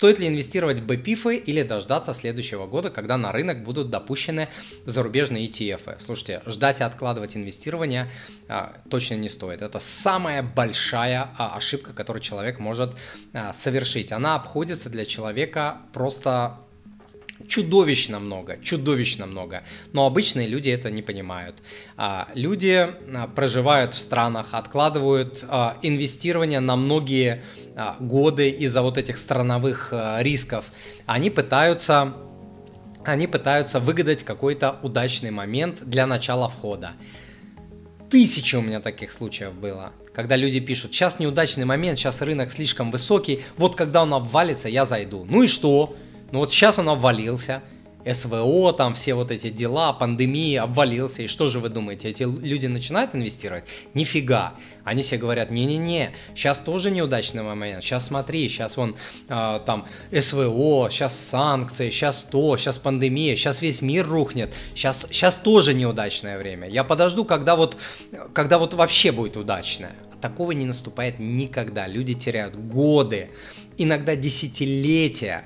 стоит ли инвестировать в БПИФы или дождаться следующего года, когда на рынок будут допущены зарубежные ETF? Слушайте, ждать и откладывать инвестирование а, точно не стоит. Это самая большая а, ошибка, которую человек может а, совершить. Она обходится для человека просто чудовищно много, чудовищно много. Но обычные люди это не понимают. А, люди а, проживают в странах, откладывают а, инвестирование на многие годы из-за вот этих страновых рисков. Они пытаются они пытаются выгадать какой-то удачный момент для начала входа. Тысячи у меня таких случаев было, когда люди пишут, сейчас неудачный момент, сейчас рынок слишком высокий, вот когда он обвалится, я зайду. Ну и что? Но вот сейчас он обвалился, СВО, там все вот эти дела, пандемии, обвалился. И что же вы думаете, эти люди начинают инвестировать? Нифига. Они себе говорят, не-не-не, сейчас тоже неудачный момент, сейчас смотри, сейчас вон э, там СВО, сейчас санкции, сейчас то, сейчас пандемия, сейчас весь мир рухнет, сейчас, сейчас тоже неудачное время. Я подожду, когда вот, когда вот вообще будет удачное. Такого не наступает никогда. Люди теряют годы, иногда десятилетия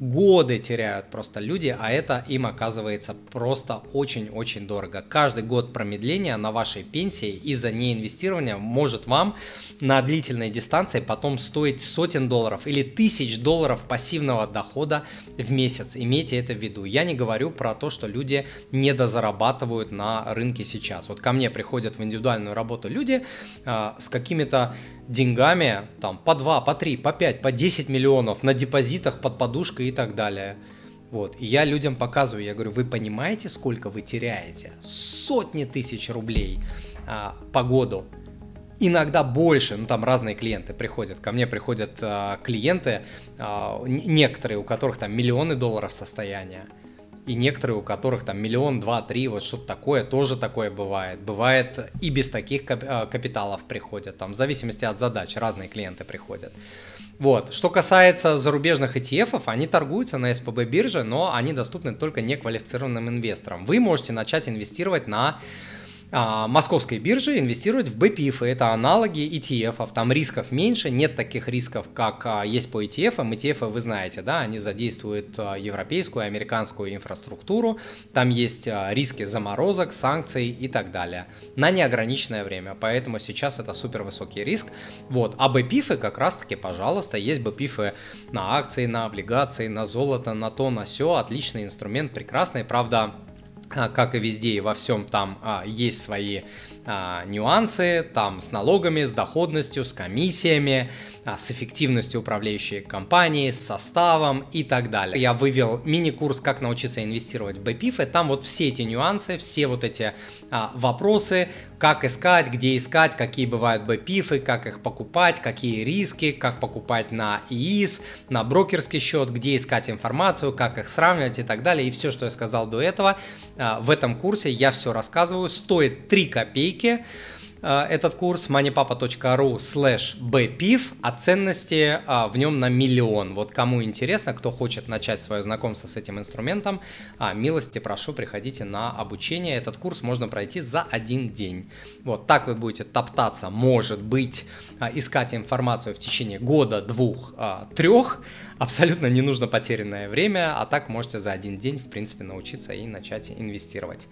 годы теряют просто люди, а это им оказывается просто очень-очень дорого. Каждый год промедления на вашей пенсии из-за неинвестирования может вам на длительной дистанции потом стоить сотен долларов или тысяч долларов пассивного дохода в месяц. Имейте это в виду. Я не говорю про то, что люди недозарабатывают на рынке сейчас. Вот ко мне приходят в индивидуальную работу люди э, с какими-то деньгами, там, по 2, по 3, по 5, по 10 миллионов на депозитах под подушкой и так далее. Вот. И я людям показываю, я говорю, вы понимаете, сколько вы теряете? Сотни тысяч рублей а, по году. Иногда больше, ну там разные клиенты приходят. Ко мне приходят а, клиенты, а, некоторые, у которых там миллионы долларов состояния и некоторые, у которых там миллион, два, три, вот что-то такое, тоже такое бывает. Бывает и без таких э, капиталов приходят, там в зависимости от задач разные клиенты приходят. Вот. Что касается зарубежных ETF, они торгуются на СПБ бирже, но они доступны только неквалифицированным инвесторам. Вы можете начать инвестировать на а, московской биржи инвестируют в BPIF, это аналоги ETF, там рисков меньше, нет таких рисков, как а, есть по ETF, ETF вы знаете, да, они задействуют а, европейскую, американскую инфраструктуру, там есть риски заморозок, санкций и так далее, на неограниченное время, поэтому сейчас это супер высокий риск, вот, а BPIF как раз таки, пожалуйста, есть BPIF на акции, на облигации, на золото, на то, на все, отличный инструмент, прекрасный, правда, а, как и везде и во всем там а, есть свои а, нюансы, там с налогами, с доходностью, с комиссиями, а, с эффективностью управляющей компании, с составом и так далее. Я вывел мини-курс «Как научиться инвестировать в BPIF», и там вот все эти нюансы, все вот эти а, вопросы, как искать, где искать, какие бывают BPIF, как их покупать, какие риски, как покупать на ИИС, на брокерский счет, где искать информацию, как их сравнивать и так далее. И все, что я сказал до этого, а, в этом курсе я все рассказываю, стоит 3 копейки. Э, этот курс moneypapa.ru slash bpif, а ценности а, в нем на миллион. Вот кому интересно, кто хочет начать свое знакомство с этим инструментом, а, милости прошу, приходите на обучение. Этот курс можно пройти за один день. Вот так вы будете топтаться, может быть, а, искать информацию в течение года, двух, трех. Абсолютно не нужно потерянное время, а так можете за один день, в принципе, научиться и начать инвестировать.